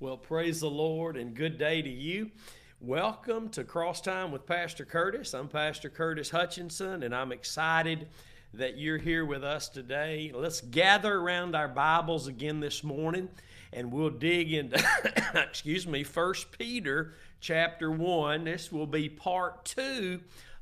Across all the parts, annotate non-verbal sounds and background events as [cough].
Well, praise the Lord and good day to you. Welcome to Cross Time with Pastor Curtis. I'm Pastor Curtis Hutchinson, and I'm excited that you're here with us today. Let's gather around our Bibles again this morning, and we'll dig into, [coughs] excuse me, First Peter chapter 1. This will be part 2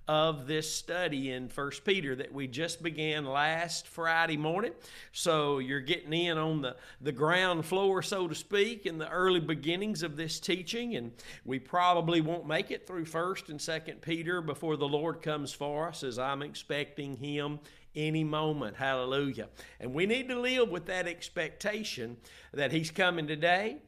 of this study in First Peter that we just began last Friday morning. So you're getting in on the, the ground floor, so to speak, in the early beginnings of this teaching, and we probably won't make it through First and Second Peter before the Lord comes for us, as I'm expecting Him any moment. Hallelujah. And we need to live with that expectation that He's coming today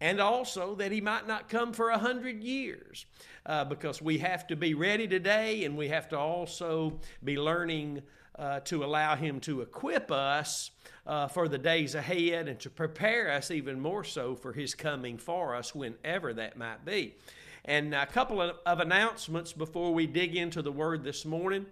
and also that he might not come for a hundred years uh, because we have to be ready today and we have to also be learning uh, to allow him to equip us uh, for the days ahead and to prepare us even more so for his coming for us whenever that might be. And a couple of, of announcements before we dig into the word this morning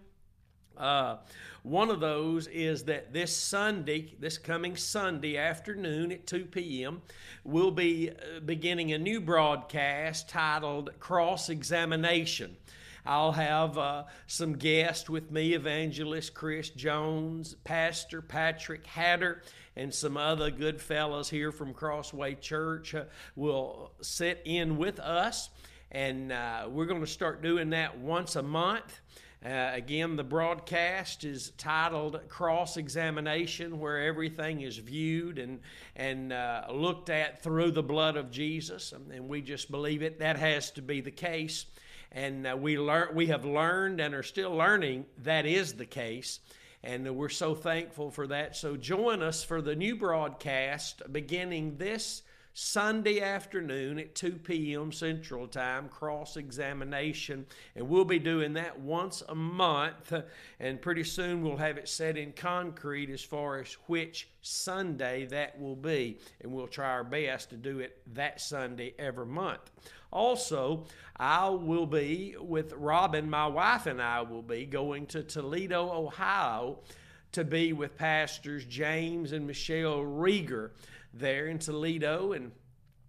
uh, one of those is that this Sunday, this coming Sunday afternoon at 2 p.m., we'll be uh, beginning a new broadcast titled Cross Examination. I'll have uh, some guests with me, evangelist Chris Jones, Pastor Patrick Hatter, and some other good fellows here from Crossway Church uh, will sit in with us. And uh, we're going to start doing that once a month. Uh, again, the broadcast is titled Cross Examination, where everything is viewed and, and uh, looked at through the blood of Jesus. And we just believe it. That has to be the case. And uh, we, learn, we have learned and are still learning that is the case. And we're so thankful for that. So join us for the new broadcast beginning this Sunday afternoon at 2 p.m. Central Time, cross examination. And we'll be doing that once a month. And pretty soon we'll have it set in concrete as far as which Sunday that will be. And we'll try our best to do it that Sunday every month. Also, I will be with Robin, my wife, and I will be going to Toledo, Ohio to be with pastors James and Michelle Rieger there in Toledo, and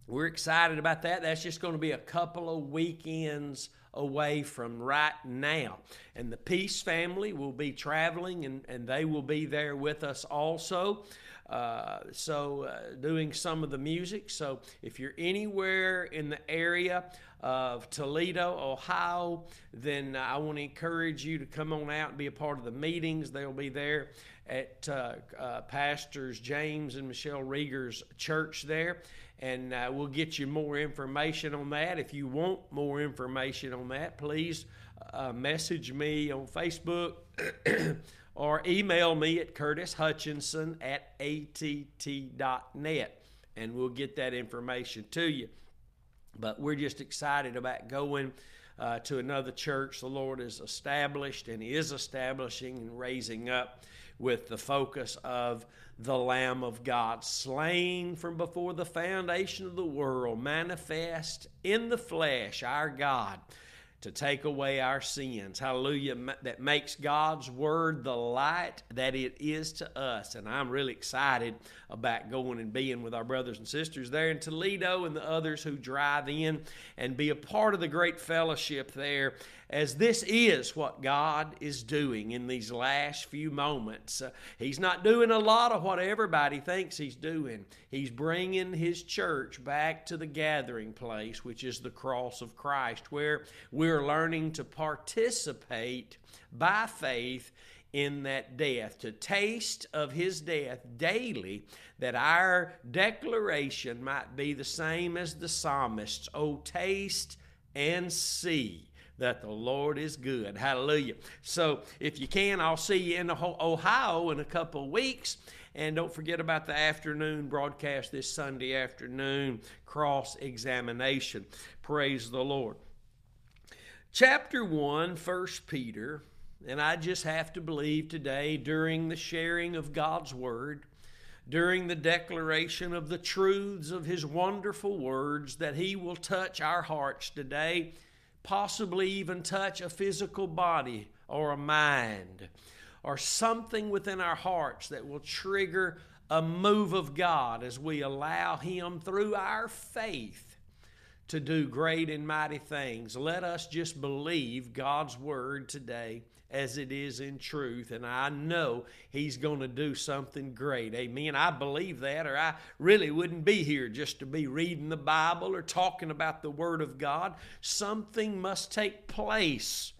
we're excited about that. That's just going to be a couple of weekends away from right now. And the Peace family will be traveling, and, and they will be there with us also. Uh, so, uh, doing some of the music. So, if you're anywhere in the area of Toledo, Ohio, then I want to encourage you to come on out and be a part of the meetings. They'll be there at uh, uh, Pastors James and Michelle Rieger's church there. And uh, we'll get you more information on that. If you want more information on that, please uh, message me on Facebook [clears throat] or email me at Curtis Hutchinson at att.net and we'll get that information to you. But we're just excited about going uh, to another church the Lord has established and is establishing and raising up with the focus of the Lamb of God, slain from before the foundation of the world, manifest in the flesh, our God to take away our sins. Hallelujah. That makes God's word the light that it is to us. And I'm really excited about going and being with our brothers and sisters there in Toledo and the others who drive in and be a part of the great fellowship there as this is what God is doing in these last few moments. Uh, he's not doing a lot of what everybody thinks He's doing. He's bringing His church back to the gathering place, which is the cross of Christ, where we're learning to participate by faith in that death, to taste of his death daily, that our declaration might be the same as the psalmist's. Oh, taste and see that the Lord is good. Hallelujah. So if you can, I'll see you in Ohio in a couple of weeks. And don't forget about the afternoon broadcast this Sunday afternoon, cross examination. Praise the Lord. Chapter 1, 1 Peter, and I just have to believe today during the sharing of God's Word, during the declaration of the truths of His wonderful words, that He will touch our hearts today possibly even touch a physical body or a mind or something within our hearts that will trigger a move of God as we allow Him through our faith to do great and mighty things. Let us just believe God's word today as it is in truth. And I know He's going to do something great. Amen. I believe that, or I really wouldn't be here just to be reading the Bible or talking about the Word of God. Something must take place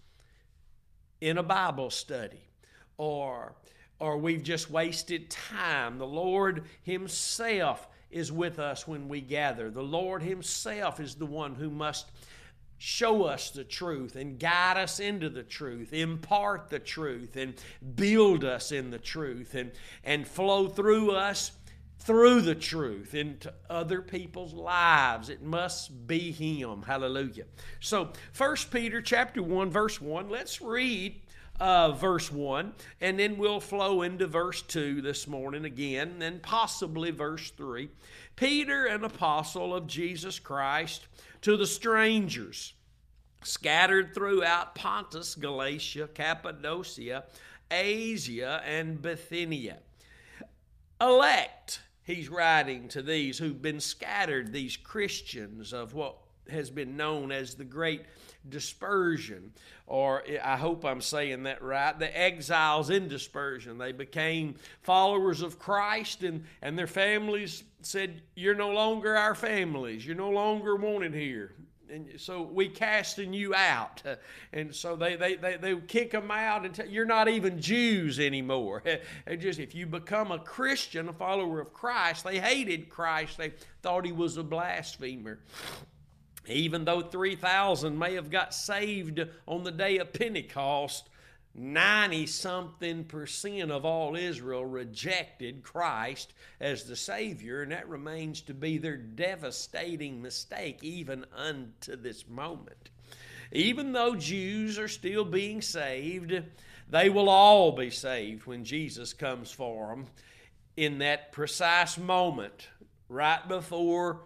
in a Bible study or or we've just wasted time. The Lord Himself is with us when we gather. The Lord Himself is the one who must show us the truth and guide us into the truth, impart the truth, and build us in the truth, and, and flow through us through the truth into other people's lives. It must be Him. Hallelujah. So, First Peter chapter 1, verse 1, let's read uh, verse 1, and then we'll flow into verse 2 this morning again, and possibly verse 3. Peter, an apostle of Jesus Christ, to the strangers scattered throughout Pontus, Galatia, Cappadocia, Asia, and Bithynia. Elect, he's writing to these who've been scattered, these Christians of what has been known as the Great Dispersion, or I hope I'm saying that right, the exiles in dispersion. They became followers of Christ, and, and their families said, You're no longer our families. You're no longer wanted here. And so we casting you out. [laughs] And so they they, they, they kick them out and tell, you're not even jews anymore. [laughs] And just if you become a christian a follower of christ they hated christ. They thought he was a blasphemer even though 3000 may have got saved on the day of pentecost 90 something percent of all Israel rejected Christ as the Savior, and that remains to be their devastating mistake even unto this moment. Even though Jews are still being saved, they will all be saved when Jesus comes for them in that precise moment, right before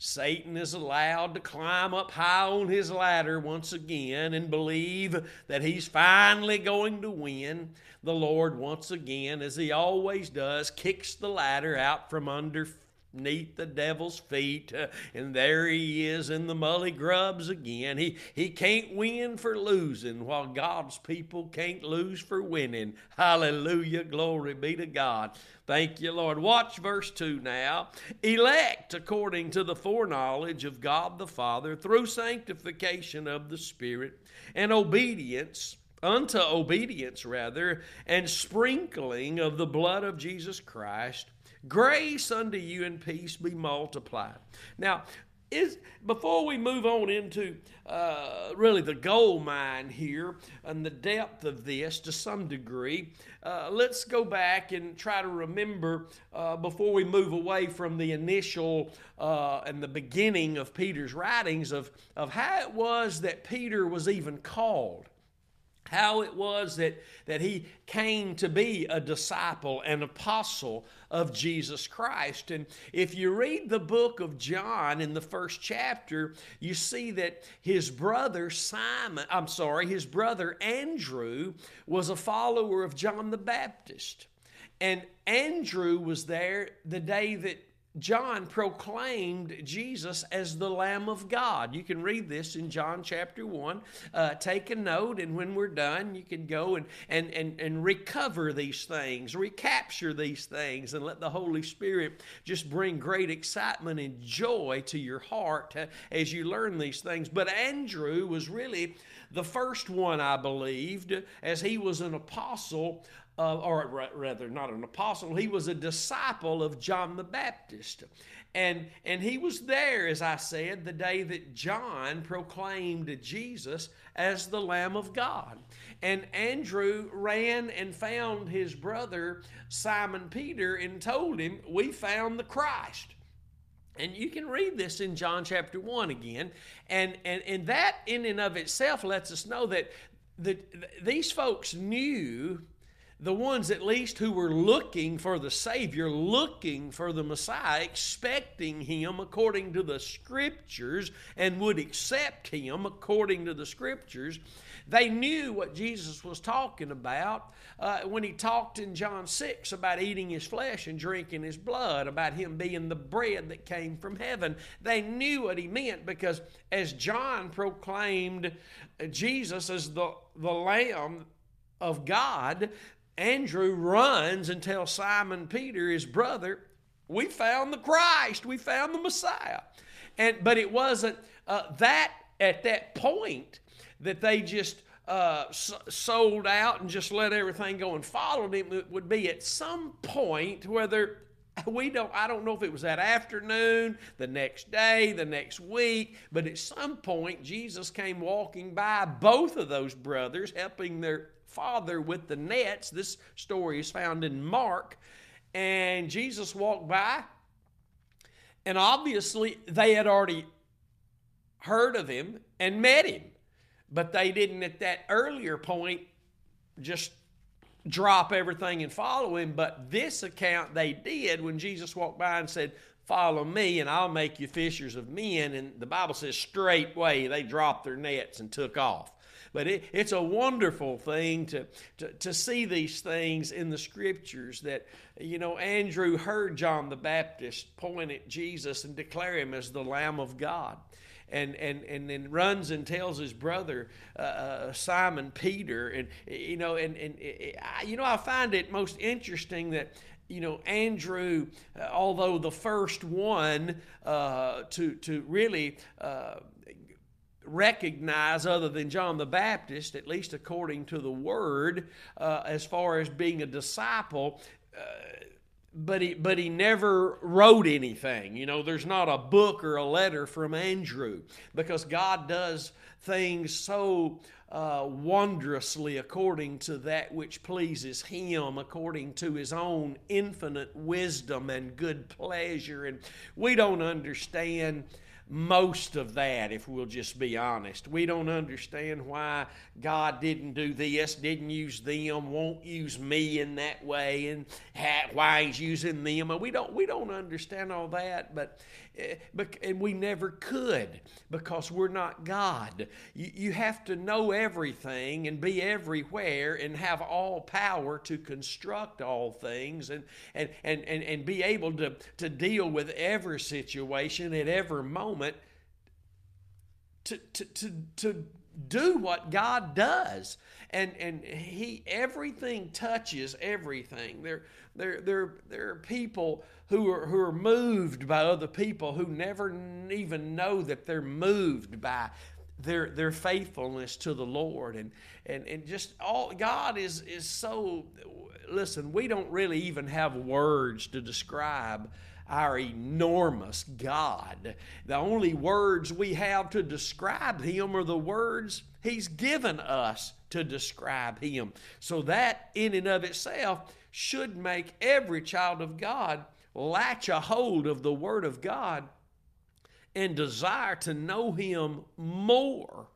Satan is allowed to climb up high on his ladder once again and believe that he's finally going to win. The Lord, once again, as he always does, kicks the ladder out from underneath the devil's feet, uh, and there he is in the mully grubs again. He, he can't win for losing, while God's people can't lose for winning. Hallelujah. Glory be to God. Thank you, Lord. Watch verse 2 now. Elect according to the foreknowledge of God the Father through sanctification of the Spirit and obedience unto obedience rather and sprinkling of the blood of Jesus Christ grace unto you and peace be multiplied. Now is before we move on into uh, really the gold mine here and the depth of this to some degree, uh, let's go back and try to remember uh, before we move away from the initial uh, and the beginning of Peter's writings of, of how it was that Peter was even called how it was that, that he came to be a disciple, an apostle of Jesus Christ. And if you read the book of John in the first chapter, you see that his brother Simon, I'm sorry, his brother Andrew was a follower of John the Baptist. And Andrew was there the day that John proclaimed Jesus as the Lamb of God. You can read this in John chapter 1. Uh, take a note, and when we're done, you can go and, and, and, and recover these things, recapture these things, and let the Holy Spirit just bring great excitement and joy to your heart uh, as you learn these things. But Andrew was really the first one, I believed, as he was an apostle uh, or rather, not an apostle, he was a disciple of John the Baptist. And, and he was there, as I said, the day that John proclaimed Jesus as the Lamb of God. And Andrew ran and found his brother Simon Peter and told him, We found the Christ. And you can read this in John chapter 1 again. And, and, and that, in and of itself, lets us know that the, these folks knew the ones at least who were looking for the Savior, looking for the Messiah, expecting Him according to the Scriptures, and would accept Him according to the Scriptures, they knew what Jesus was talking about uh, when He talked in John 6 about eating His flesh and drinking His blood, about Him being the bread that came from heaven. They knew what He meant because as John proclaimed Jesus as the, the Lamb of God, Andrew runs and tells Simon Peter, his brother, we found the Christ, we found the Messiah. And but it wasn't uh, that at that point that they just uh, sold out and just let everything go and followed him. It would be at some point whether [laughs] we don't i don't know if it was that afternoon the next day the next week but at some point jesus came walking by both of those brothers helping their father with the nets. This story is found in Mark. And Jesus walked by, and obviously they had already heard of him and met him, but they didn't at that earlier point just drop everything and follow him. But this account they did when Jesus walked by and said, Follow me, and I'll make you fishers of men. And the Bible says, straightway they dropped their nets and took off. But it, it's a wonderful thing to, to, to see these things in the scriptures that, you know, Andrew heard John the Baptist point at Jesus and declare him as the Lamb of God. And and and then runs and tells his brother uh, uh Simon Peter, and you know, and and you know, I find it most interesting that you know Andrew, uh, although the first one uh, to to really uh, recognize other than John the Baptist, at least according to the Word, uh, as far as being a disciple. Uh, but he, but he never wrote anything. You know, there's not a book or a letter from Andrew because God does things so uh, wondrously according to that which pleases Him, according to His own infinite wisdom and good pleasure. And we don't understand most of that, if we'll just be honest. We don't understand why God didn't do this, didn't use them, won't use me in that way, and why He's using them. We don't, we don't understand all that, but Eh, and we never could because we're not God. You, you have to know everything and be everywhere and have all power to construct all things and, and, and, and, and be able to, to deal with every situation at every moment to, to, to, to do what God does. And, and he everything touches everything. There, there, there, there are people who are, who are moved by other people who never even know that they're moved by their their faithfulness to the Lord. And and and just all God is is so listen we don't really even have words to describe our enormous God. The only words we have to describe him are the words he's given us to describe him. So that in and of itself should make every child of God latch a hold of the Word of God and desire to know Him more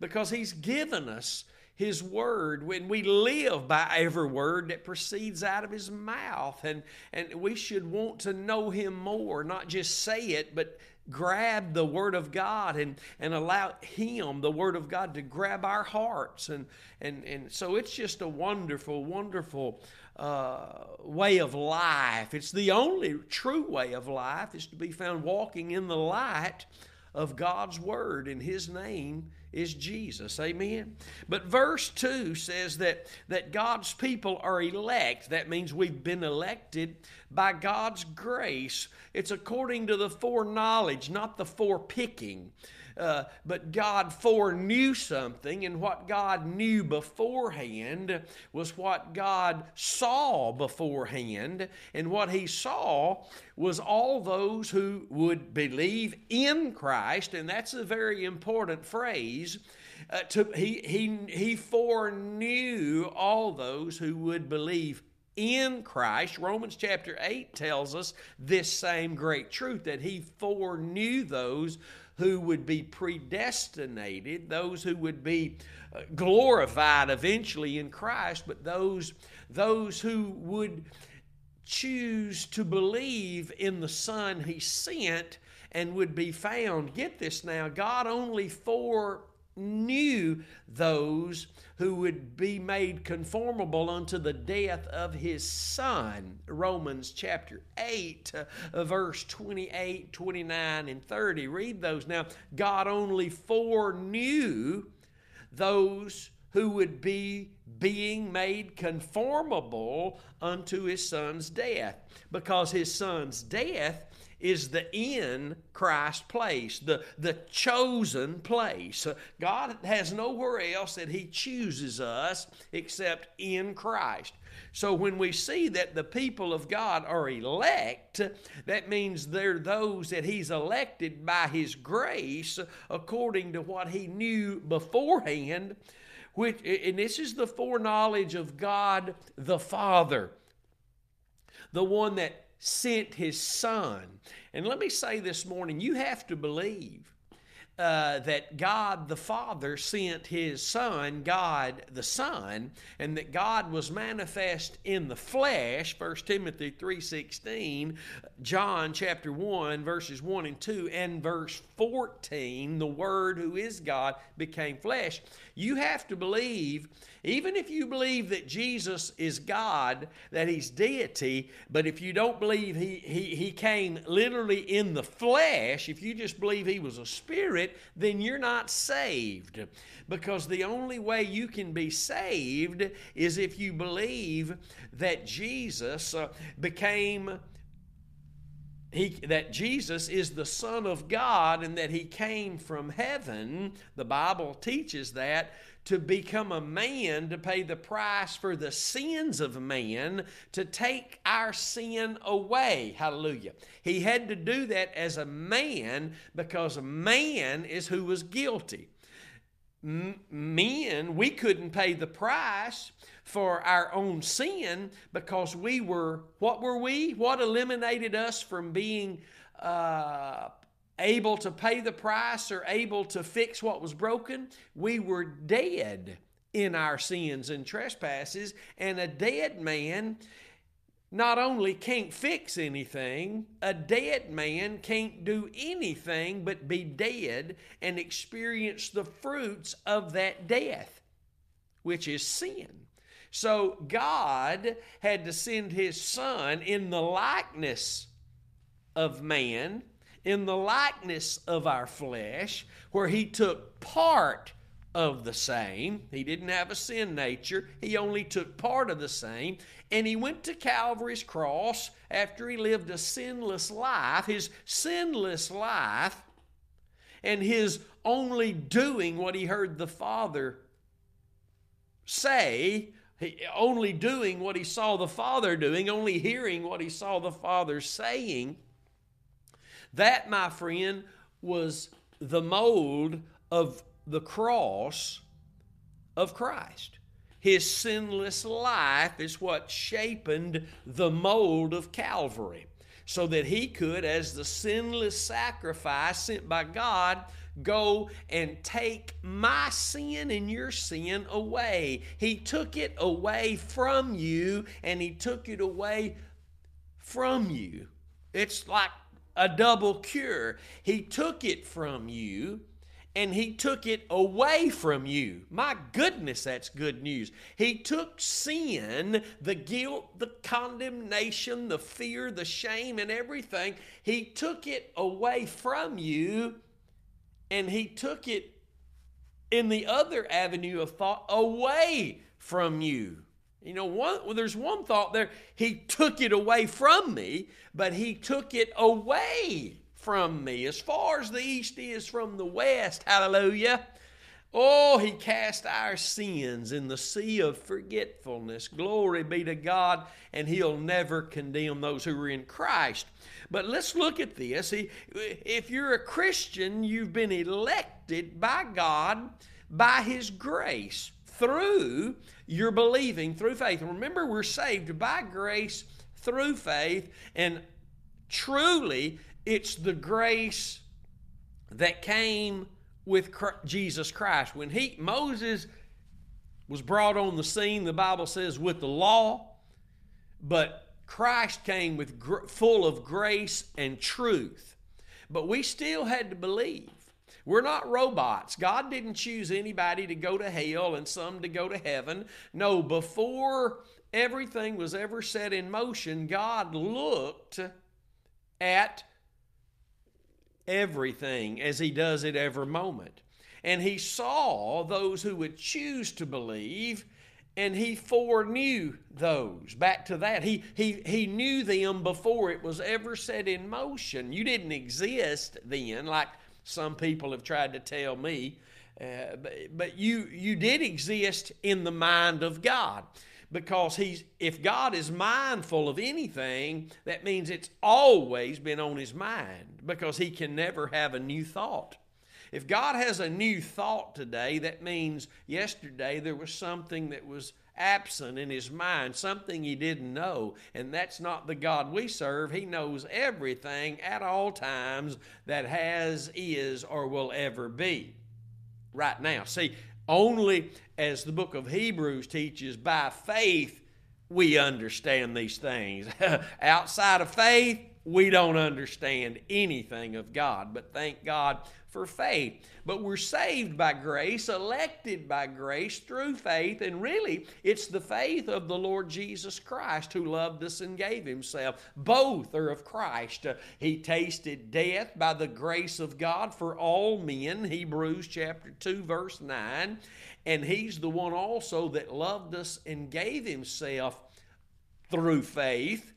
because He's given us His Word when we live by every word that proceeds out of His mouth. And, and we should want to know Him more, not just say it, but grab the Word of God and, and allow Him, the Word of God, to grab our hearts. And, and, and so it's just a wonderful, wonderful uh, way of life. It's the only true way of life is to be found walking in the light of God's Word, and His name is Jesus. Amen. But verse 2 says that, that God's people are elect. That means we've been elected by God's grace. It's according to the foreknowledge, not the forepicking. Uh, but God foreknew something, and what God knew beforehand was what God saw beforehand. And what He saw was all those who would believe in Christ, and that's a very important phrase. Uh, to, he, he, he foreknew all those who would believe in Christ. Romans chapter 8 tells us this same great truth that he foreknew those who would be predestinated, those who would be uh, glorified eventually in Christ, but those those who would choose to believe in the Son he sent and would be found. Get this now, God only foreknew those who would be made conformable unto the death of his son. Romans chapter 8, uh, verse 28, 29, and 30. Read those now. God only foreknew those who would be being made conformable unto his son's death because his son's death is the in Christ place, the, the chosen place. Uh, God has nowhere else that He chooses us except in Christ. So when we see that the people of God are elect, that means they're those that He's elected by His grace according to what He knew beforehand. Which, and this is the foreknowledge of God the Father, the one that sent his son. And let me say this morning you have to believe uh, that God the Father sent His Son, God the Son, and that God was manifest in the flesh. 1 Timothy three sixteen, John chapter one verses one and two, and verse fourteen. The Word, who is God, became flesh. You have to believe, even if you believe that Jesus is God, that He's deity, but if you don't believe He He, he came literally in the flesh, if you just believe He was a spirit then you're not saved. Because the only way you can be saved is if you believe that Jesus uh, became. He, that Jesus is the Son of God and that He came from heaven. The Bible teaches that to become a man to pay the price for the sins of man, to take our sin away. Hallelujah. He had to do that as a man because man is who was guilty. Men, we couldn't pay the price for our own sin because we were, what were we? What eliminated us from being uh, able to pay the price or able to fix what was broken, we were dead in our sins and trespasses. And a dead man not only can't fix anything, a dead man can't do anything but be dead and experience the fruits of that death, which is sin. So God had to send his son in the likeness of man in the likeness of our flesh, where he took part of the same. He didn't have a sin nature, he only took part of the same. And he went to Calvary's cross after he lived a sinless life, his sinless life, and his only doing what he heard the Father say. Only doing what he saw the Father doing, only hearing what he saw the Father saying, that, my friend, was the mold of the cross of Christ. His sinless life is what shaped the mold of Calvary, so that he could, as the sinless sacrifice sent by God, go and take my sin and your sin away. He took it away from you, and he took it away from you. It's like a double cure. He took it from you and he took it away from you. My goodness, that's good news. He took sin, the guilt, the condemnation, the fear, the shame, and everything. He took it away from you and he took it in the other avenue of thought away from you. You know, one, well, there's one thought there. He took it away from me, but he took it away from me. As far as the east is from the west, hallelujah. Oh, he cast our sins in the sea of forgetfulness. Glory be to God, and he'll never condemn those who are in Christ. But let's look at this. If you're a Christian, you've been elected by God by his grace through your believing through faith. Remember, we're saved by grace through faith, and truly, it's the grace that came with Jesus Christ. When he Moses was brought on the scene, the Bible says, with the law, but Christ came with full of grace and truth. But we still had to believe. We're not robots. God didn't choose anybody to go to hell and some to go to heaven. No, before everything was ever set in motion, God looked at everything as He does at every moment. And He saw those who would choose to believe and he foreknew those. Back to that he, he he knew them before it was ever set in motion. You didn't exist then like some people have tried to tell me uh, but, but you you did exist in the mind of god because he's if god is mindful of anything that means it's always been on his mind because he can never have a new thought if God has a new thought today, that means yesterday there was something that was absent in his mind, something he didn't know. And that's not the God we serve. He knows everything at all times that has, is, or will ever be. Right now. See, only as the book of Hebrews teaches, by faith we understand these things. [laughs] Outside of faith, we don't understand anything of God, but thank God for faith. But we're saved by grace, elected by grace through faith, and really it's the faith of the Lord Jesus Christ who loved us and gave himself. Both are of Christ. Uh, he tasted death by the grace of God for all men, Hebrews chapter 2, verse 9. And he's the one also that loved us and gave himself through faith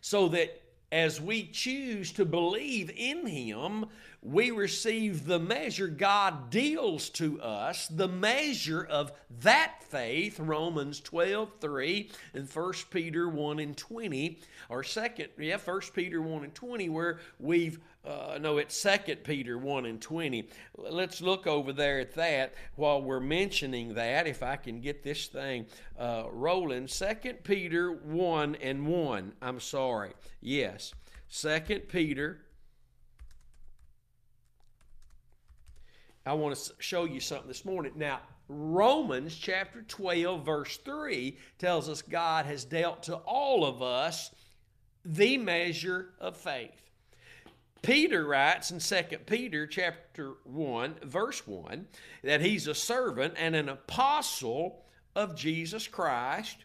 so that as we choose to believe in Him, we receive the measure God deals to us, the measure of that faith, Romans 12, 3, and 1 Peter 1 and 20, or second, yeah, 1 Peter 1 and 20, where we've uh, no, it's 2 Peter 1 and 20. Let's look over there at that while we're mentioning that, if I can get this thing uh, rolling. 2 Peter 1 and 1. I'm sorry. Yes. 2 Peter. I want to show you something this morning. Now, Romans chapter 12, verse 3 tells us God has dealt to all of us the measure of faith. Peter writes in 2 Peter chapter 1 verse 1 that he's a servant and an apostle of Jesus Christ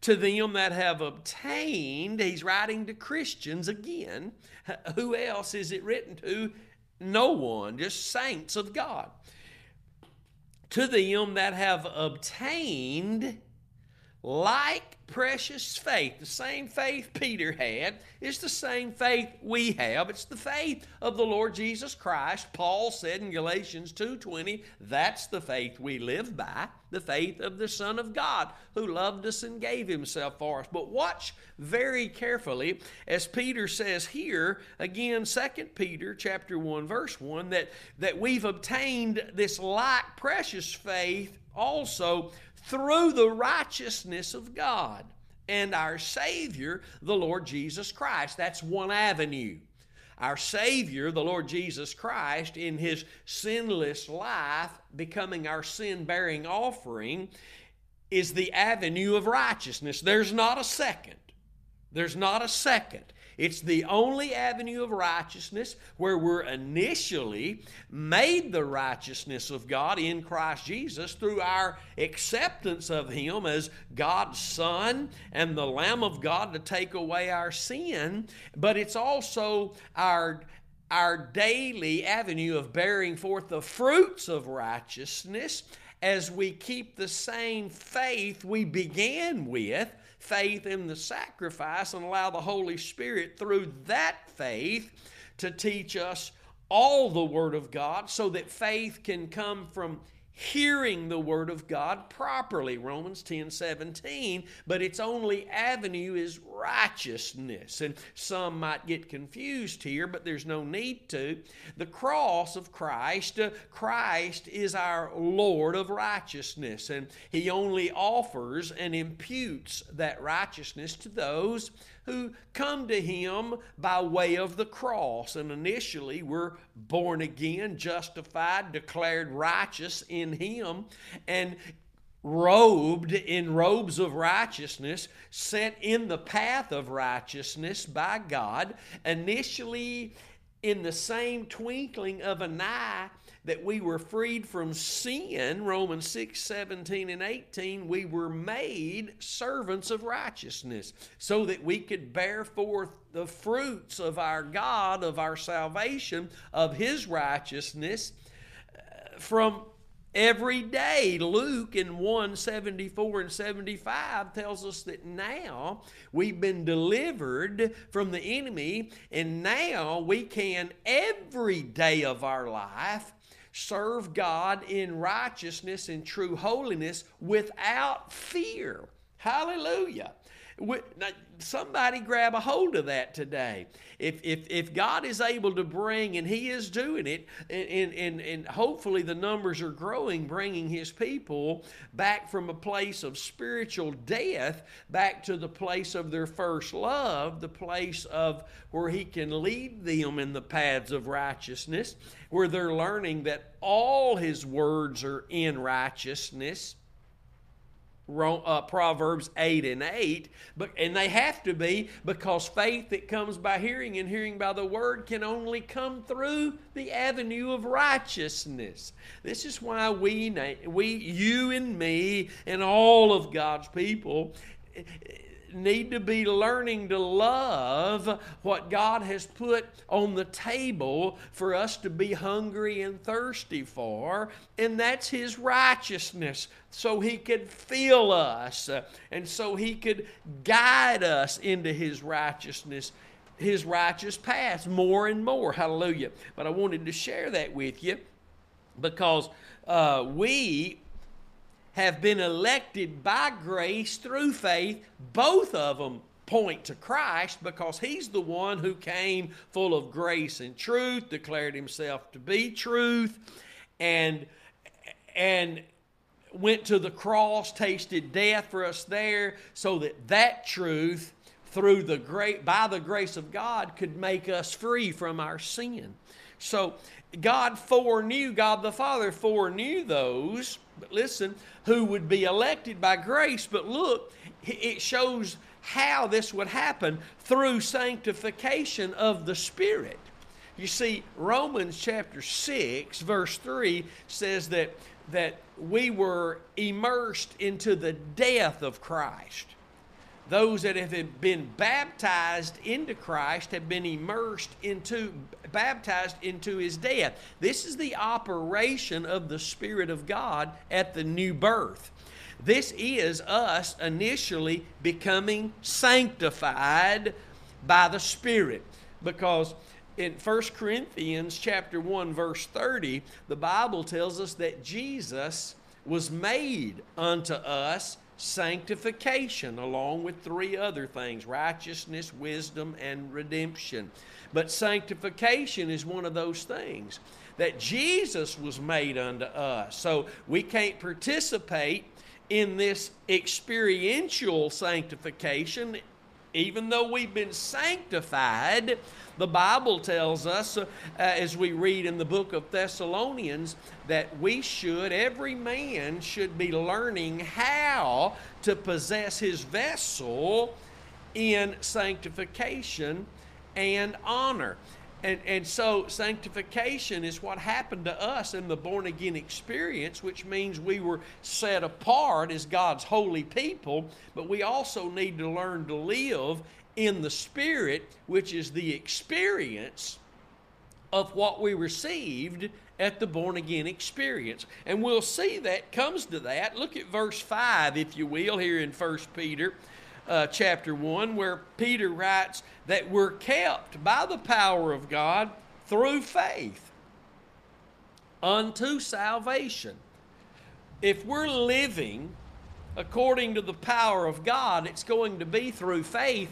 to them that have obtained he's writing to Christians again [laughs] who else is it written to no one just saints of God. To them that have obtained like precious faith, the same faith Peter had, is the same faith we have. It's the faith of the Lord Jesus Christ. Paul said in Galatians 2:20, that's the faith we live by, the faith of the Son of God who loved us and gave himself for us. But watch very carefully as Peter says here, again 2 Peter chapter 1 verse 1 that that we've obtained this like precious faith also through the righteousness of God and our Savior, the Lord Jesus Christ. That's one avenue. Our Savior, the Lord Jesus Christ, in His sinless life, becoming our sin bearing offering, is the avenue of righteousness. There's not a second. There's not a second. It's the only avenue of righteousness where we're initially made the righteousness of God in Christ Jesus through our acceptance of Him as God's Son and the Lamb of God to take away our sin. But it's also our our daily avenue of bearing forth the fruits of righteousness as we keep the same faith we began with faith in the sacrifice and allow the Holy Spirit through that faith to teach us all the Word of God so that faith can come from hearing the word of God properly, Romans 10 17, but its only avenue is righteousness. And some might get confused here, but there's no need to. The cross of Christ, uh, Christ is our Lord of righteousness, and He only offers and imputes that righteousness to those who come to him by way of the cross. And initially, we're born again, justified, declared righteous in him, and robed in robes of righteousness, set in the path of righteousness by God, initially in the same twinkling of an eye that we were freed from sin, Romans 6 17 and 18, we were made servants of righteousness so that we could bear forth the fruits of our God, of our salvation, of His righteousness uh, from every day. Luke in 174 and 75 tells us that now we've been delivered from the enemy, and now we can every day of our life serve God in righteousness and true holiness without fear. Hallelujah. Somebody grab a hold of that today. If, if, if God is able to bring, and He is doing it, and, and, and hopefully the numbers are growing, bringing His people back from a place of spiritual death back to the place of their first love, the place of where He can lead them in the paths of righteousness, where they're learning that all His words are in righteousness uh, Proverbs 8 and 8, but, and they have to be because faith that comes by hearing and hearing by the word can only come through the avenue of righteousness. This is why we, we you and me, and all of God's people need to be learning to love what God has put on the table for us to be hungry and thirsty for, and that's His righteousness. So He could fill us and so He could guide us into His righteousness his righteous paths more and more. Hallelujah. But I wanted to share that with you because uh, we have been elected by grace through faith. Both of them point to Christ because he's the one who came full of grace and truth, declared himself to be truth, and and went to the cross, tasted death for us there, so that that truth through the great by the grace of God could make us free from our sin. So God foreknew, God the Father foreknew those, but listen, who would be elected by grace. But look, it shows how this would happen through sanctification of the Spirit. You see, Romans chapter 6, verse 3 says that, that we were immersed into the death of Christ those that have been baptized into Christ have been immersed into, baptized into his death. This is the operation of the Spirit of God at the new birth. This is us initially becoming sanctified by the Spirit because in 1 Corinthians chapter 1 verse 30 the Bible tells us that Jesus was made unto us sanctification, along with three other things righteousness, wisdom, and redemption. But sanctification is one of those things that Jesus was made unto us. So we can't participate in this experiential sanctification, even though we've been sanctified the Bible tells us, uh, as we read in the book of Thessalonians, that we should, every man should be learning how to possess his vessel in sanctification and honor. And, and so, sanctification is what happened to us in the born again experience, which means we were set apart as God's holy people, but we also need to learn to live in the Spirit, which is the experience of what we received at the born again experience. And we'll see that comes to that. Look at verse 5, if you will, here in 1 Peter uh, chapter 1, where Peter writes that we're kept by the power of God through faith unto salvation. if we're living according to the power of God, it's going to be through faith,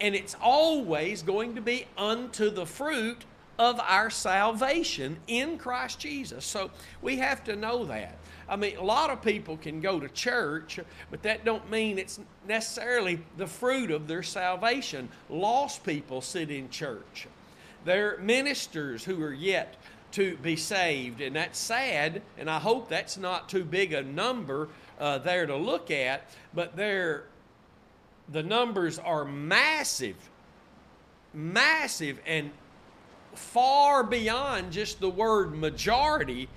and it's always going to be unto the fruit of our salvation in Christ Jesus. So we have to know that. I mean, a lot of people can go to church, but that don't mean it's necessarily the fruit of their salvation. Lost people sit in church. They're ministers who are yet to be saved, and that's sad, and I hope that's not too big a number uh, there to look at, but they're, the numbers are massive, massive, and far beyond just the word majority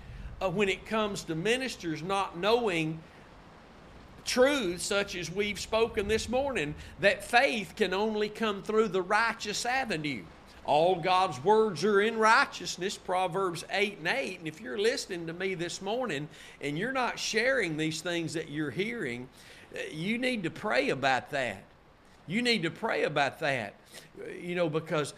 uh, when it comes to ministers not knowing truths such as we've spoken this morning that faith can only come through the righteous avenue. All God's words are in righteousness, Proverbs 8 and 8. And if you're listening to me this morning and you're not sharing these things that you're hearing, uh, you need to pray about that. You need to pray about that. You know, because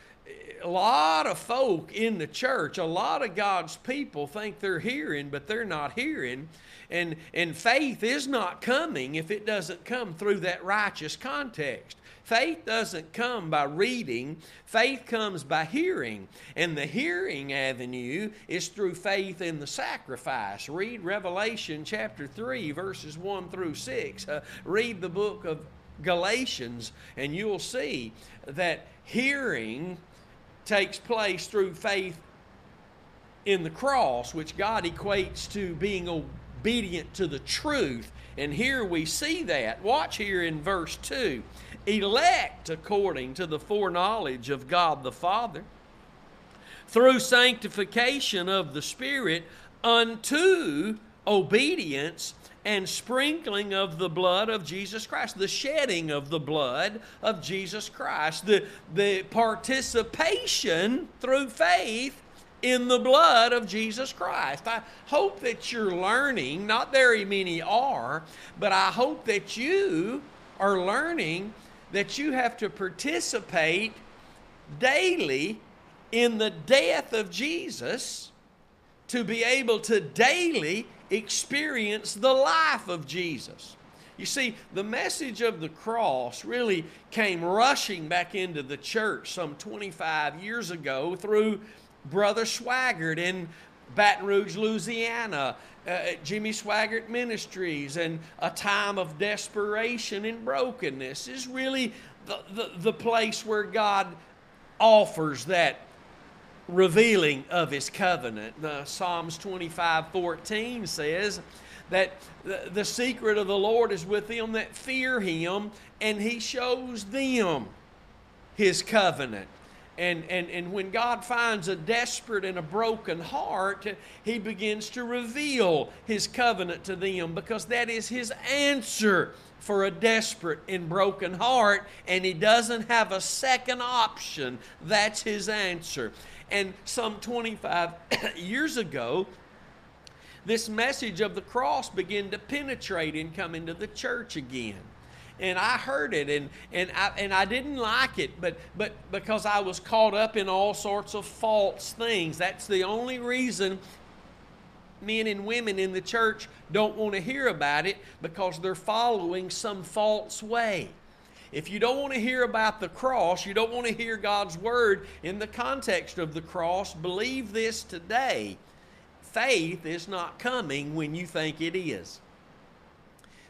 a lot of folk in the church, a lot of God's people think they're hearing, but they're not hearing. And, and faith is not coming if it doesn't come through that righteous context. Faith doesn't come by reading, faith comes by hearing. And the hearing avenue is through faith in the sacrifice. Read Revelation chapter 3, verses 1 through 6. Uh, read the book of Galatians, and you'll see that hearing takes place through faith in the cross, which God equates to being obedient to the truth. And here we see that. Watch here in verse 2 elect according to the foreknowledge of God the Father, through sanctification of the Spirit unto obedience and sprinkling of the blood of Jesus Christ, the shedding of the blood of Jesus Christ, the, the participation through faith in the blood of Jesus Christ. I hope that you're learning, not very many are, but I hope that you are learning that you have to participate daily in the death of Jesus to be able to daily experience the life of Jesus. You see, the message of the cross really came rushing back into the church some 25 years ago through Brother Swaggart in Baton Rouge, Louisiana, uh, Jimmy Swaggart Ministries, and a time of desperation and brokenness is really the, the, the place where God offers that revealing of his covenant. The Psalms 25 14 says that the, the secret of the Lord is with them that fear him, and he shows them his covenant. And, and, and when God finds a desperate and a broken heart, He begins to reveal His covenant to them because that is His answer for a desperate and broken heart, and He doesn't have a second option. That's His answer. And some 25 [coughs] years ago, this message of the cross began to penetrate and come into the church again and I heard it and and I and I didn't like it, but but because I was caught up in all sorts of false things. That's the only reason men and women in the church don't want to hear about it because they're following some false way. If you don't want to hear about the cross, you don't want to hear God's word in the context of the cross, believe this today. Faith is not coming when you think it is.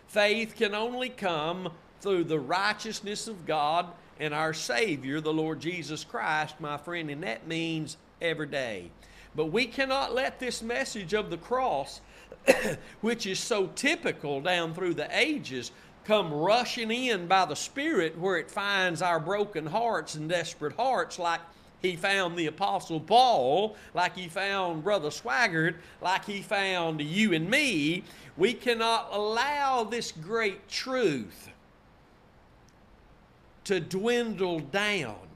Faith can only come through the righteousness of God and our Savior, the Lord Jesus Christ, my friend, and that means every day. But we cannot let this message of the cross, [coughs] which is so typical down through the ages, come rushing in by the Spirit where it finds our broken hearts and desperate hearts like he found the Apostle Paul, like he found Brother Swaggart, like he found you and me. We cannot allow this great truth to dwindle down.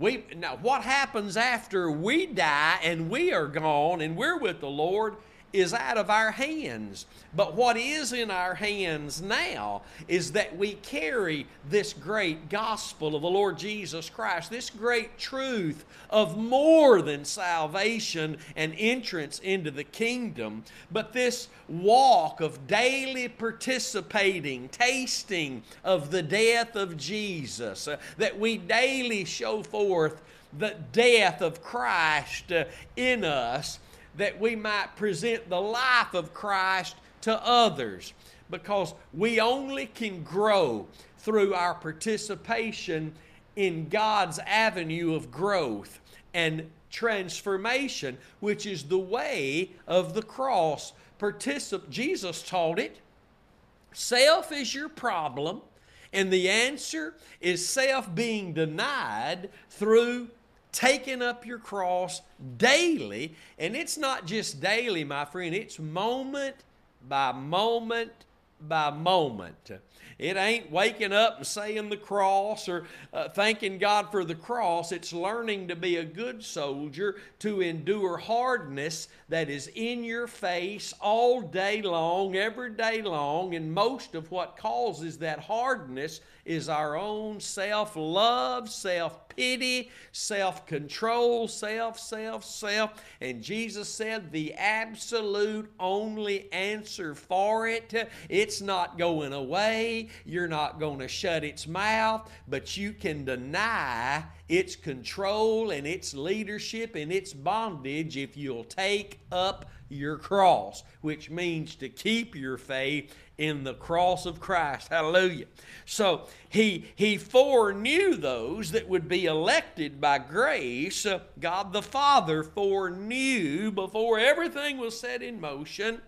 We, now, what happens after we die and we are gone and we're with the Lord is out of our hands. But what is in our hands now is that we carry this great gospel of the Lord Jesus Christ, this great truth of more than salvation and entrance into the kingdom, but this walk of daily participating, tasting of the death of Jesus, uh, that we daily show forth the death of Christ uh, in us that we might present the life of Christ to others because we only can grow through our participation in God's avenue of growth and transformation, which is the way of the cross. Particip- Jesus taught it. Self is your problem, and the answer is self being denied through taking up your cross daily. And it's not just daily, my friend, it's moment by moment by moment. It ain't waking up and saying the cross or uh, thanking God for the cross. It's learning to be a good soldier, to endure hardness that is in your face all day long, every day long. And most of what causes that hardness is our own self love, self pity, self control, self, self, self. And Jesus said the absolute only answer for it, it's not going away. You're not going to shut its mouth, but you can deny its control and its leadership and its bondage if you'll take up your cross, which means to keep your faith in the cross of Christ. Hallelujah. So he, he foreknew those that would be elected by grace. Uh, God the Father foreknew before everything was set in motion.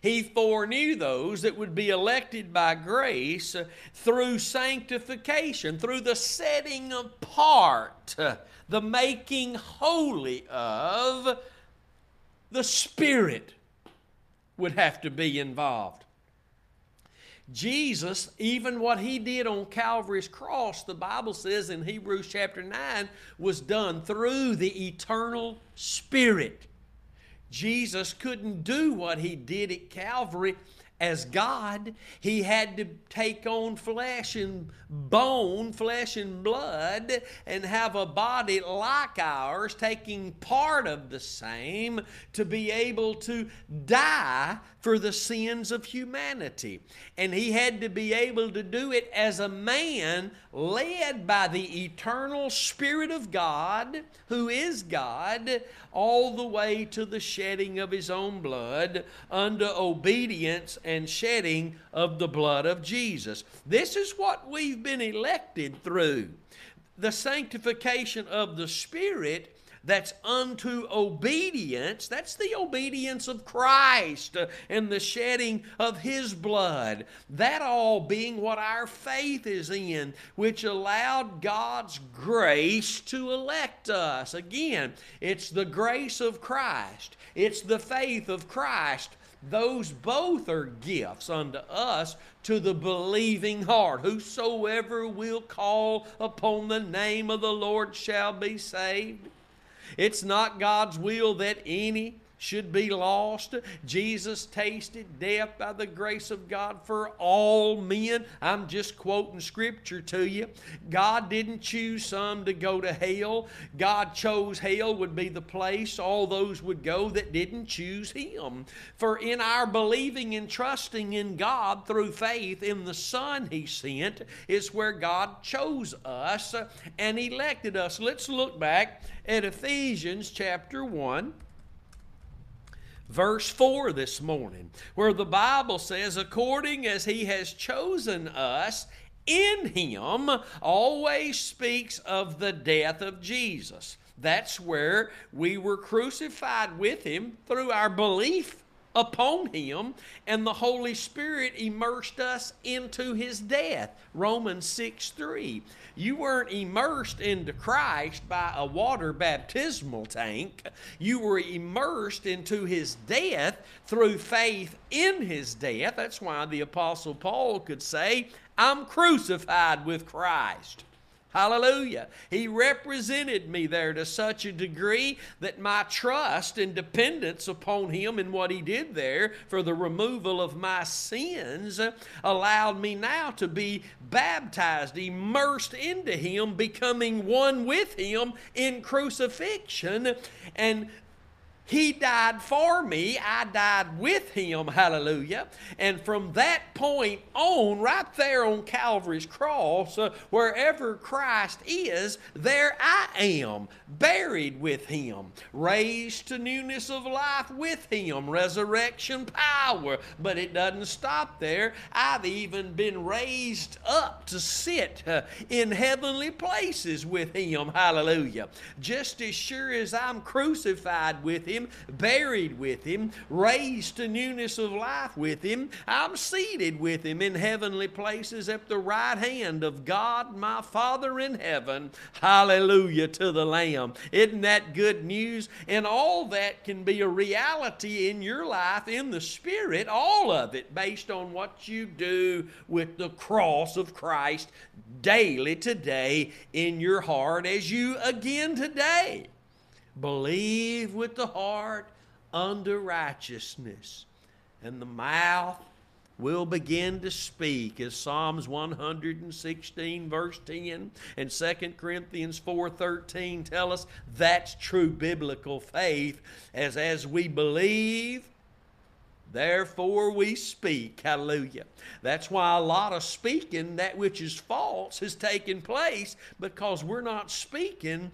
He foreknew those that would be elected by grace uh, through sanctification, through the setting apart, uh, the making holy of the Spirit would have to be involved. Jesus, even what he did on Calvary's cross, the Bible says in Hebrews chapter 9, was done through the eternal Spirit. Jesus couldn't do what he did at Calvary as God, he had to take on flesh and bone, flesh and blood, and have a body like ours, taking part of the same, to be able to die for the sins of humanity. And he had to be able to do it as a man led by the eternal Spirit of God, who is God, all the way to the shedding of his own blood under obedience and shedding of the blood of Jesus. This is what we've been elected through. The sanctification of the Spirit that's unto obedience. That's the obedience of Christ uh, and the shedding of His blood. That all being what our faith is in, which allowed God's grace to elect us. Again, it's the grace of Christ, it's the faith of Christ. Those both are gifts unto us to the believing heart. Whosoever will call upon the name of the Lord shall be saved. It's not God's will that any should be lost. Jesus tasted death by the grace of God for all men. I'm just quoting scripture to you. God didn't choose some to go to hell. God chose hell would be the place all those would go that didn't choose Him. For in our believing and trusting in God through faith in the Son He sent is where God chose us and elected us. Let's look back at Ephesians chapter 1 verse 4 this morning, where the Bible says, according as he has chosen us in him, always speaks of the death of Jesus. That's where we were crucified with him through our belief upon him, and the Holy Spirit immersed us into his death. Romans 6 3. You weren't immersed into Christ by a water baptismal tank. You were immersed into his death through faith in his death. That's why the Apostle Paul could say, I'm crucified with Christ. Hallelujah. He represented me there to such a degree that my trust and dependence upon Him and what He did there for the removal of my sins allowed me now to be baptized, immersed into Him, becoming one with Him in crucifixion. And he died for me. I died with him. Hallelujah. And from that point on, right there on Calvary's cross, uh, wherever Christ is, there I am, buried with him, raised to newness of life with him, resurrection power. But it doesn't stop there. I've even been raised up to sit uh, in heavenly places with him. Hallelujah. Just as sure as I'm crucified with him him, buried with him, raised to newness of life with him. I'm seated with him in heavenly places at the right hand of God, my Father in heaven. Hallelujah to the Lamb. Isn't that good news? And all that can be a reality in your life in the Spirit, all of it based on what you do with the cross of Christ daily today in your heart as you again today Believe with the heart unto righteousness, and the mouth will begin to speak as Psalms 116 verse 10 and 2 Corinthians 4:13 tell us that's true biblical faith as as we believe Therefore we speak. Hallelujah. That's why a lot of speaking, that which is false, has taken place because we're not speaking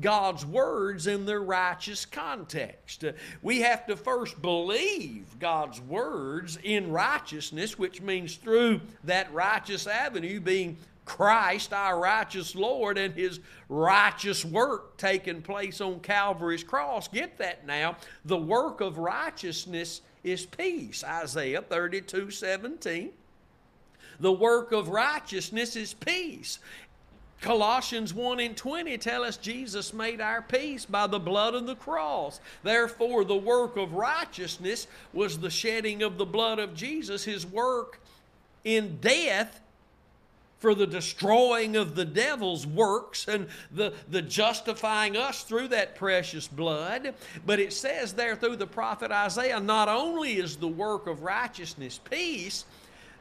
God's words in their righteous context. Uh, we have to first believe God's words in righteousness, which means through that righteous avenue being Christ, our righteous Lord, and his righteous work taking place on Calvary's cross. Get that now. The work of righteousness is peace. Isaiah 32 17. The work of righteousness is peace. Colossians 1 and 20 tell us Jesus made our peace by the blood of the cross. Therefore, the work of righteousness was the shedding of the blood of Jesus, his work in death for the destroying of the devil's works and the, the justifying us through that precious blood. But it says there through the prophet Isaiah, not only is the work of righteousness peace,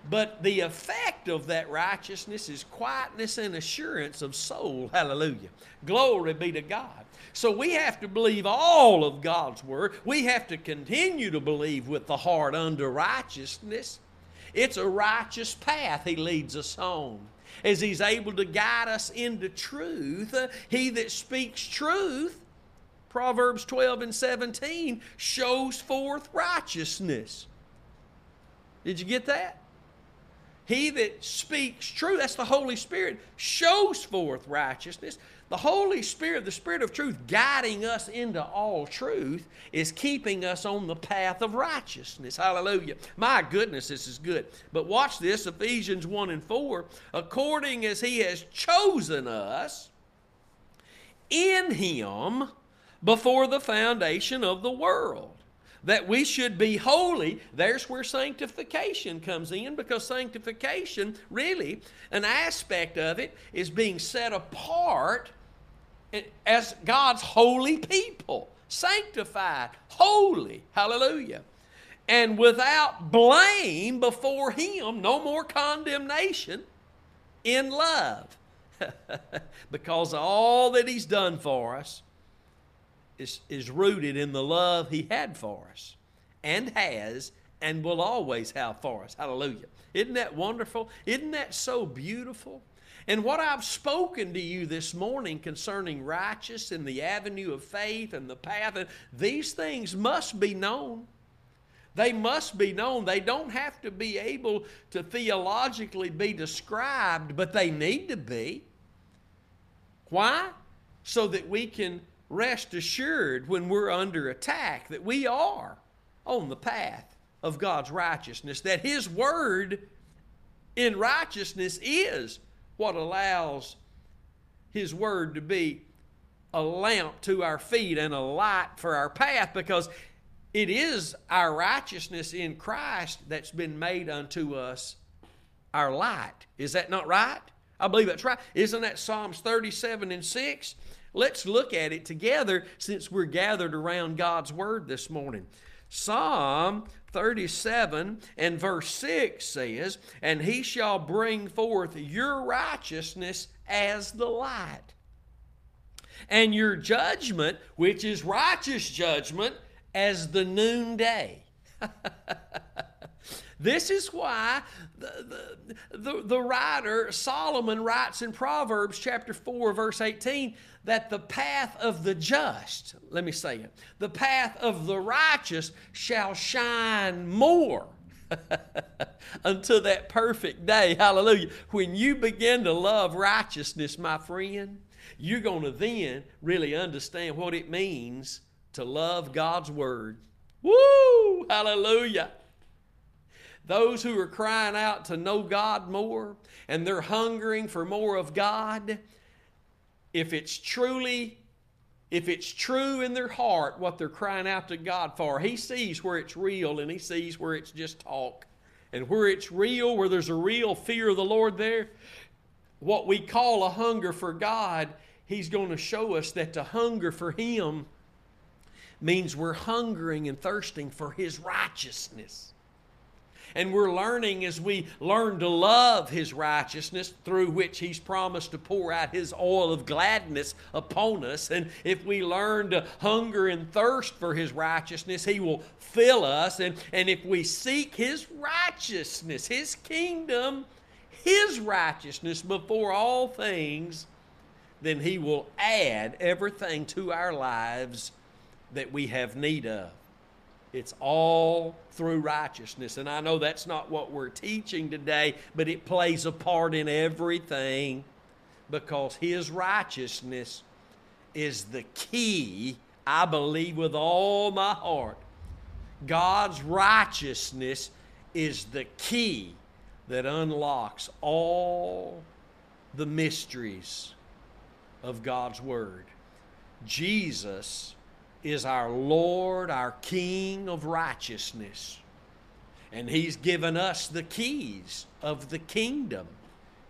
but the effect of that righteousness is quietness and assurance of soul. Hallelujah. Glory be to God. So we have to believe all of God's word. We have to continue to believe with the heart under righteousness. It's a righteous path He leads us on. As He's able to guide us into truth, He that speaks truth, Proverbs 12 and 17, shows forth righteousness. Did you get that? He that speaks true, that's the Holy Spirit, shows forth righteousness. The Holy Spirit, the Spirit of truth, guiding us into all truth, is keeping us on the path of righteousness. Hallelujah. My goodness, this is good. But watch this Ephesians 1 and 4. According as He has chosen us in Him before the foundation of the world that we should be holy, there's where sanctification comes in because sanctification, really, an aspect of it is being set apart as God's holy people, sanctified, holy. Hallelujah. And without blame before Him, no more condemnation in love. [laughs] because all that He's done for us is, is rooted in the love He had for us and has and will always have for us. Hallelujah. Isn't that wonderful? Isn't that so beautiful? And what I've spoken to you this morning concerning righteous and the avenue of faith and the path, these things must be known. They must be known. They don't have to be able to theologically be described, but they need to be. Why? So that we can rest assured when we're under attack that we are on the path of God's righteousness, that His Word in righteousness is what allows His Word to be a lamp to our feet and a light for our path because it is our righteousness in Christ that's been made unto us our light. Is that not right? I believe that's right. Isn't that Psalms 37 and 6? Let's look at it together since we're gathered around God's Word this morning. Psalm 37 and verse 6 says, And he shall bring forth your righteousness as the light, and your judgment, which is righteous judgment, as the noonday. [laughs] this is why the, the, the, the, writer Solomon writes in Proverbs chapter 4, verse 18, that the path of the just, let me say it, the path of the righteous shall shine more. [laughs] until that perfect day, hallelujah. When you begin to love righteousness, my friend, you're going to then really understand what it means to love God's Word. Woo! Hallelujah. Those who are crying out to know God more and they're hungering for more of God, if it's truly if it's true in their heart what they're crying out to God for, He sees where it's real and He sees where it's just talk. And where it's real, where there's a real fear of the Lord there, what we call a hunger for God, He's going to show us that to hunger for Him means we're hungering and thirsting for His righteousness. And we're learning as we learn to love His righteousness, through which He's promised to pour out His oil of gladness upon us. And if we learn to hunger and thirst for His righteousness, He will fill us. And, and if we seek His righteousness, His kingdom, His righteousness before all things, then He will add everything to our lives that we have need of. It's all through righteousness. And I know that's not what we're teaching today, but it plays a part in everything because His righteousness is the key, I believe with all my heart. God's righteousness is the key that unlocks all the mysteries of God's Word. Jesus is our Lord, our King of righteousness. And He's given us the keys of the kingdom,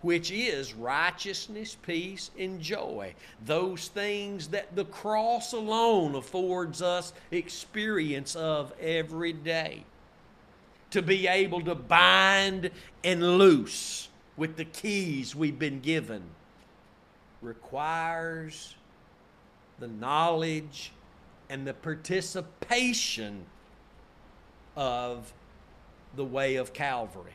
which is righteousness, peace, and joy. Those things that the cross alone affords us experience of every day. To be able to bind and loose with the keys we've been given requires the knowledge and the participation of the way of Calvary.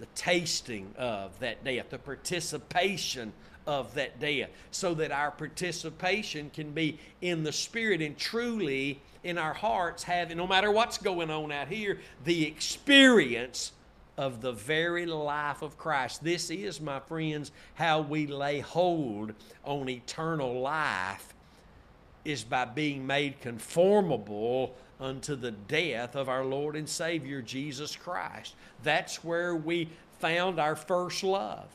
The tasting of that death, the participation of that death, so that our participation can be in the Spirit and truly in our hearts having, no matter what's going on out here, the experience of the very life of Christ. This is, my friends, how we lay hold on eternal life is by being made conformable unto the death of our Lord and Savior Jesus Christ. That's where we found our first love.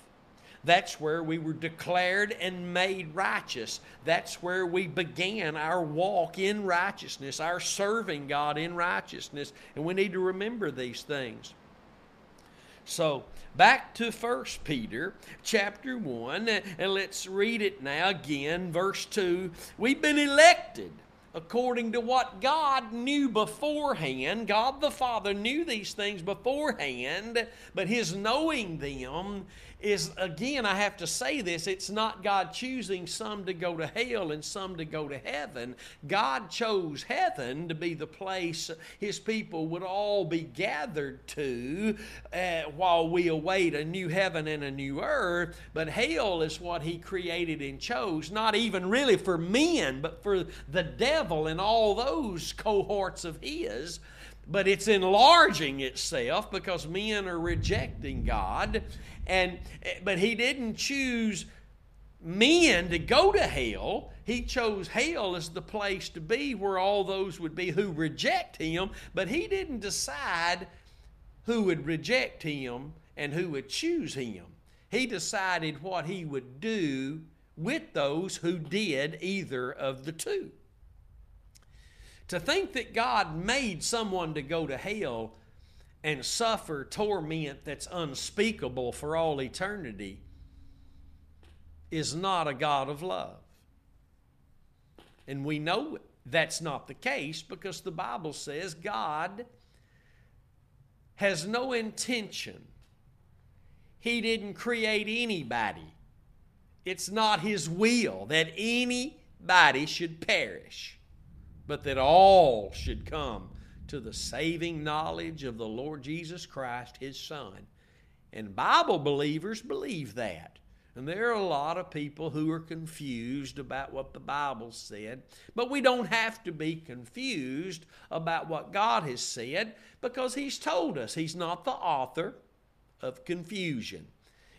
That's where we were declared and made righteous. That's where we began our walk in righteousness, our serving God in righteousness. And we need to remember these things. So, back to 1 Peter chapter 1, and let's read it now again, verse 2. We've been elected according to what God knew beforehand. God the Father knew these things beforehand, but His knowing them is, again, I have to say this it's not God choosing some to go to hell and some to go to heaven. God chose heaven to be the place His people would all be gathered to uh, while we await a new heaven and a new earth. But hell is what He created and chose, not even really for men, but for the devil and all those cohorts of His but it's enlarging itself because men are rejecting God and eh, but he didn't choose men to go to hell. He chose hell as the place to be where all those would be who reject him, but he didn't decide who would reject him and who would choose him. He decided what he would do with those who did either of the two. To think that God made someone to go to hell and suffer torment that's unspeakable for all eternity is not a God of love. And we know that's not the case because the Bible says God has no intention. He didn't create anybody. It's not His will that anybody should perish, but that all should come to the saving knowledge of the Lord Jesus Christ, His Son. And Bible believers believe that. And there are a lot of people who are confused about what the Bible said. But we don't have to be confused about what God has said because He's told us He's not the author of confusion.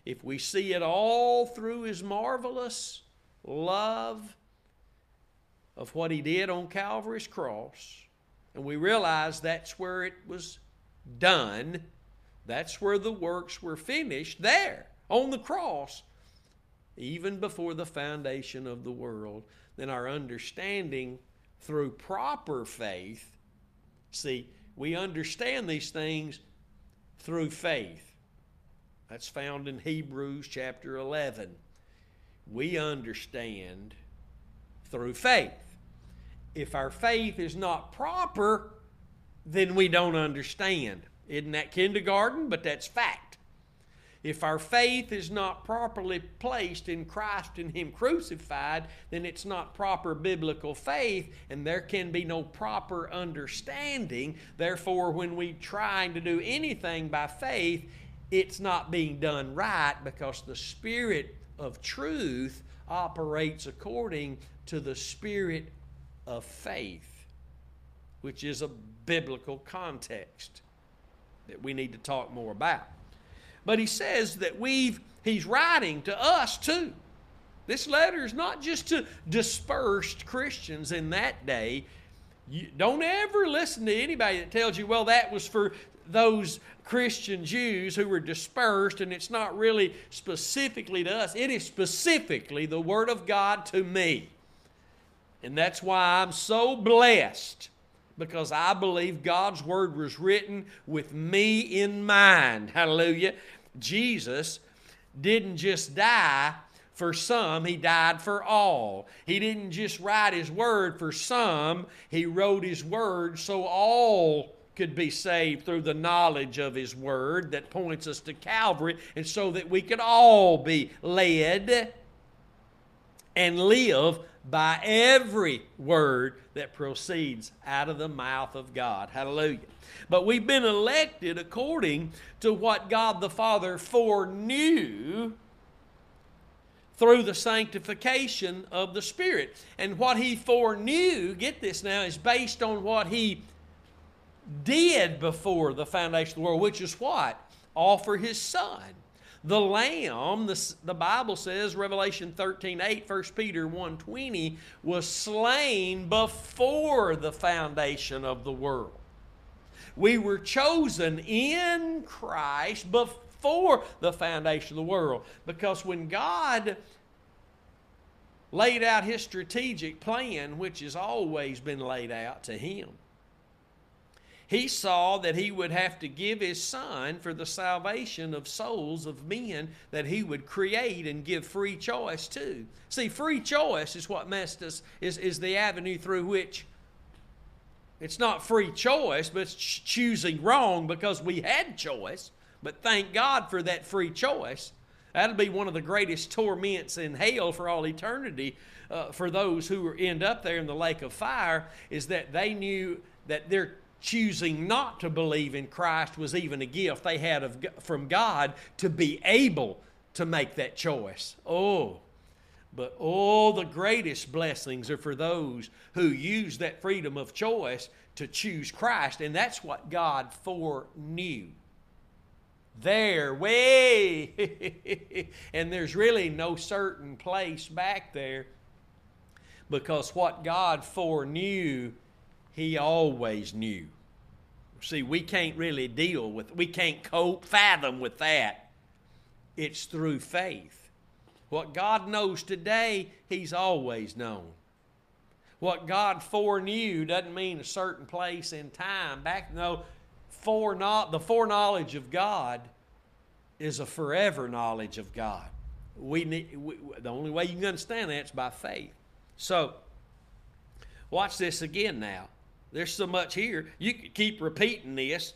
If we see it all through His marvelous love of what He did on Calvary's cross, and we realize that's where it was done, that's where the works were finished, there on the cross even before the foundation of the world, then our understanding through proper faith, see, we understand these things through faith. That's found in Hebrews chapter 11. We understand through faith. If our faith is not proper, then we don't understand. Isn't that kindergarten? But that's fact. If our faith is not properly placed in Christ and Him crucified, then it's not proper biblical faith, and there can be no proper understanding. Therefore, when we trying to do anything by faith, it's not being done right because the Spirit of truth operates according to the Spirit of faith, which is a biblical context that we need to talk more about. But he says that we've, he's writing to us too. This letter is not just to dispersed Christians in that day. You don't ever listen to anybody that tells you, well, that was for those Christian Jews who were dispersed, and it's not really specifically to us. It is specifically the Word of God to me. And that's why I'm so blessed because I believe God's Word was written with me in mind. Hallelujah. Jesus didn't just die for some, he died for all. He didn't just write his word for some, he wrote his word so all could be saved through the knowledge of his word that points us to Calvary, and so that we could all be led and live by every word that proceeds out of the mouth of God. Hallelujah. But we've been elected according to what God the Father foreknew through the sanctification of the Spirit. And what He foreknew, get this now, is based on what He did before the foundation of the world, which is what? Offer His Son. The Lamb, the, the Bible says, Revelation 13 8, 1 Peter 1 20, was slain before the foundation of the world. We were chosen in Christ before the foundation of the world. Because when God laid out his strategic plan, which has always been laid out to him, he saw that he would have to give his son for the salvation of souls of men that he would create and give free choice to. See, free choice is what messed us, is, is the avenue through which it's not free choice, but it's choosing wrong because we had choice. But thank God for that free choice. That'll be one of the greatest torments in hell for all eternity uh, for those who end up there in the lake of fire is that they knew that their choosing not to believe in Christ was even a gift they had of, from God to be able to make that choice. Oh, but all the greatest blessings are for those who use that freedom of choice to choose Christ. And that's what God foreknew. There, way. [laughs] and there's really no certain place back there because what God foreknew, He always knew. See, we can't really deal with, we can't cope, fathom with that. It's through faith. What God knows today, He's always known. What God foreknew doesn't mean a certain place in time. Back no, foreknow, the foreknowledge of God is a forever knowledge of God. we need we, the only way you can understand that is by faith. So, watch this again now. There's so much here. You could keep repeating this,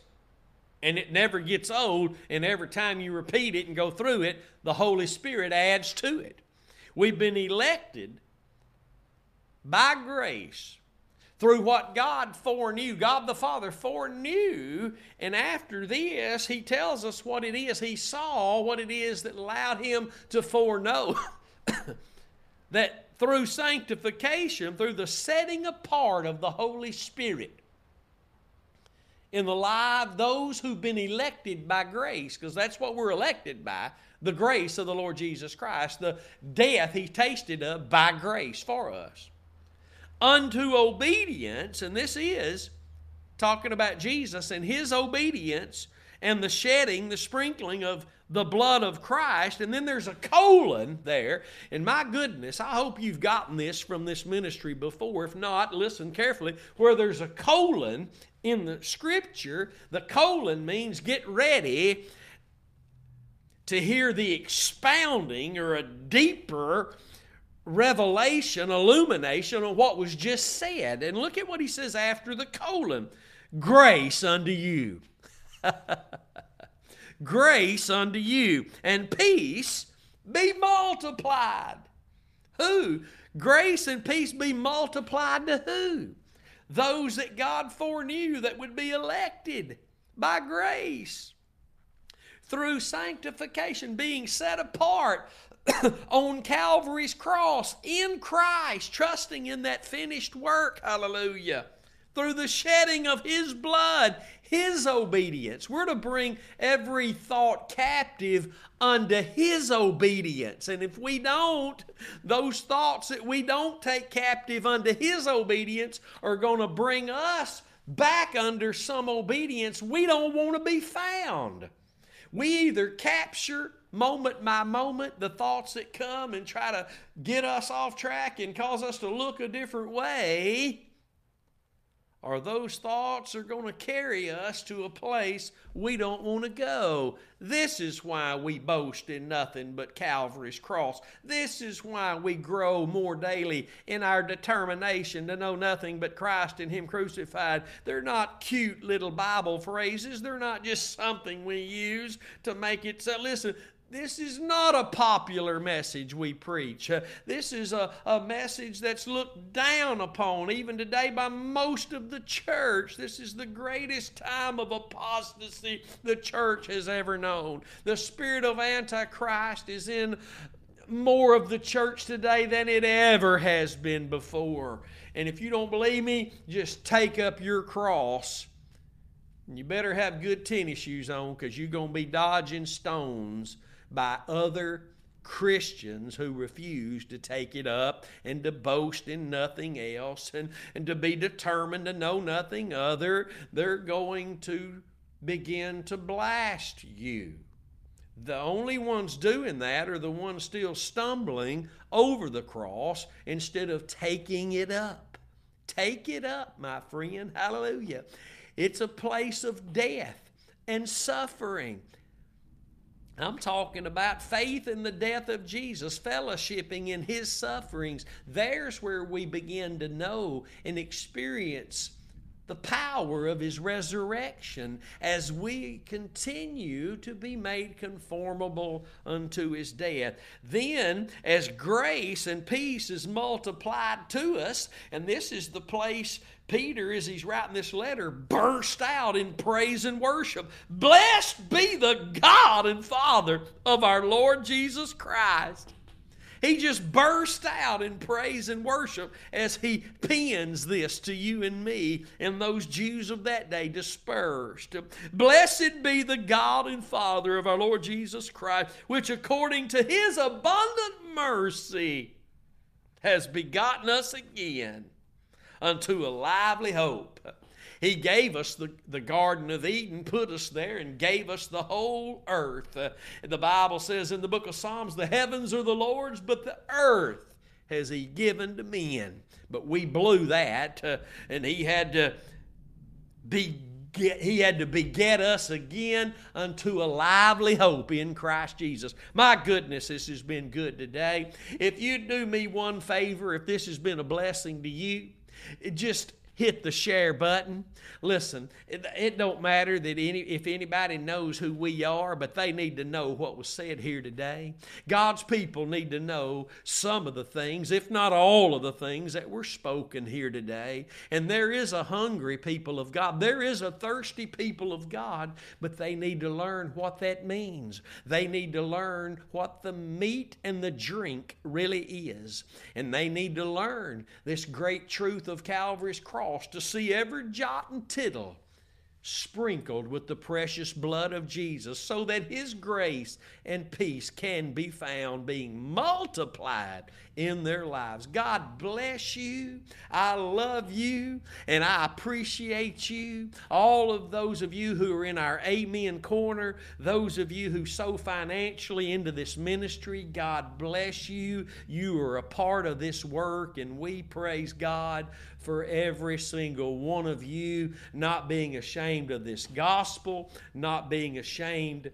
and it never gets old. And every time you repeat it and go through it, the Holy Spirit adds to it. We've been elected by grace through what God foreknew, God the Father foreknew. And after this, He tells us what it is He saw, what it is that allowed Him to foreknow. [coughs] that through sanctification, through the setting apart of the Holy Spirit in the life those who've been elected by grace, because that's what we're elected by the grace of the Lord Jesus Christ, the death He tasted of by grace for us. Unto obedience, and this is talking about Jesus and his obedience and the shedding, the sprinkling of the blood of Christ. And then there's a colon there. And my goodness, I hope you've gotten this from this ministry before. If not, listen carefully. Where there's a colon in the scripture, the colon means get ready to hear the expounding or a deeper revelation, illumination of what was just said. And look at what he says after the colon grace unto you. [laughs] grace unto you, and peace be multiplied. Who? Grace and peace be multiplied to who? Those that God foreknew that would be elected by grace through sanctification, being set apart [coughs] on Calvary's cross in Christ, trusting in that finished work. Hallelujah. Through the shedding of His blood, His obedience. We're to bring every thought captive unto His obedience. And if we don't, those thoughts that we don't take captive unto His obedience are going to bring us back under some obedience we don't want to be found. We either capture moment by moment the thoughts that come and try to get us off track and cause us to look a different way, or those thoughts are going to carry us to a place we don't want to go. This is why we boast in nothing but Calvary's cross. This is why we grow more daily in our determination to know nothing but Christ and Him crucified. They're not cute little Bible phrases, they're not just something we use to make it so. Listen, this is not a popular message we preach. Uh, this is a, a message that's looked down upon even today by most of the church. This is the greatest time of apostasy the church has ever known. The spirit of Antichrist is in more of the church today than it ever has been before. And if you don't believe me, just take up your cross. You better have good tennis shoes on because you're going to be dodging stones by other Christians who refuse to take it up and to boast in nothing else and, and to be determined to know nothing other, they're going to begin to blast you. The only ones doing that are the ones still stumbling over the cross instead of taking it up. Take it up, my friend. Hallelujah. It's a place of death and suffering. I'm talking about faith in the death of Jesus, fellowshipping in his sufferings. There's where we begin to know and experience the power of his resurrection as we continue to be made conformable unto his death. Then, as grace and peace is multiplied to us, and this is the place Peter, as he's writing this letter, burst out in praise and worship. Blessed be the God and Father of our Lord Jesus Christ. He just burst out in praise and worship as he pens this to you and me and those Jews of that day dispersed. Blessed be the God and Father of our Lord Jesus Christ, which according to his abundant mercy has begotten us again unto a lively hope. He gave us the, the Garden of Eden, put us there, and gave us the whole earth. Uh, the Bible says in the book of Psalms, the heavens are the Lord's, but the earth has He given to men. But we blew that, uh, and He had to be he had to beget us again unto a lively hope in Christ Jesus. My goodness, this has been good today. If you'd do me one favor, if this has been a blessing to you, just hit the share button. Listen, it, it, don't matter that any if anybody knows who we are, but they need to know what was said here today. God's people need to know some of the things, if not all of the things that were spoken here today. And there is a hungry people of God. There is a thirsty people of God, but they need to learn what that means. They need to learn what the meat and the drink really is. And they need to learn this great truth of Calvary's cross cross to see every jot and tittle sprinkled with the precious blood of Jesus so that His grace and peace can be found being multiplied in their lives. God bless you. I love you and I appreciate you. All of those of you who are in our Amen corner, those of you who sow financially into this ministry, God bless you. You are a part of this work and we praise God for every single one of you not being ashamed of this gospel, not being ashamed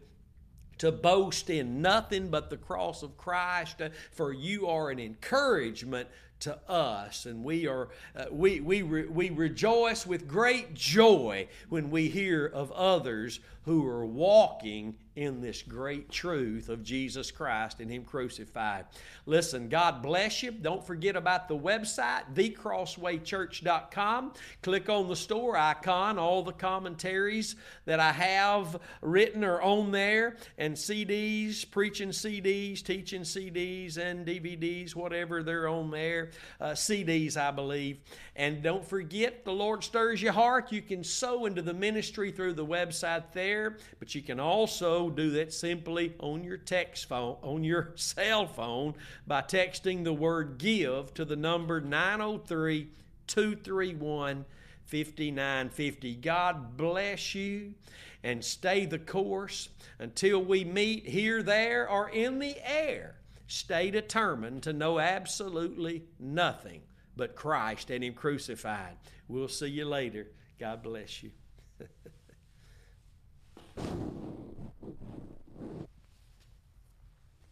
to boast in nothing but the cross of Christ, for you are an encouragement to us. And we are uh, we we re, we rejoice with great joy when we hear of others who are walking in this great truth of Jesus Christ and Him crucified. Listen, God bless you. Don't forget about the website, thecrosswaychurch.com. Click on the store icon. All the commentaries that I have written are on there, and CDs, preaching CDs, teaching CDs, and DVDs, whatever they're on there. Uh, CDs, I believe. And don't forget, the Lord stirs your heart. You can sow into the ministry through the website there, but you can also do that simply on your text phone, on your [laughs] cell phone, by texting the word give to the number 903 231 5950. God bless you and stay the course until we meet here, there, or in the air. Stay determined to know absolutely nothing but Christ and Him crucified. We'll see you later. God bless you. 何?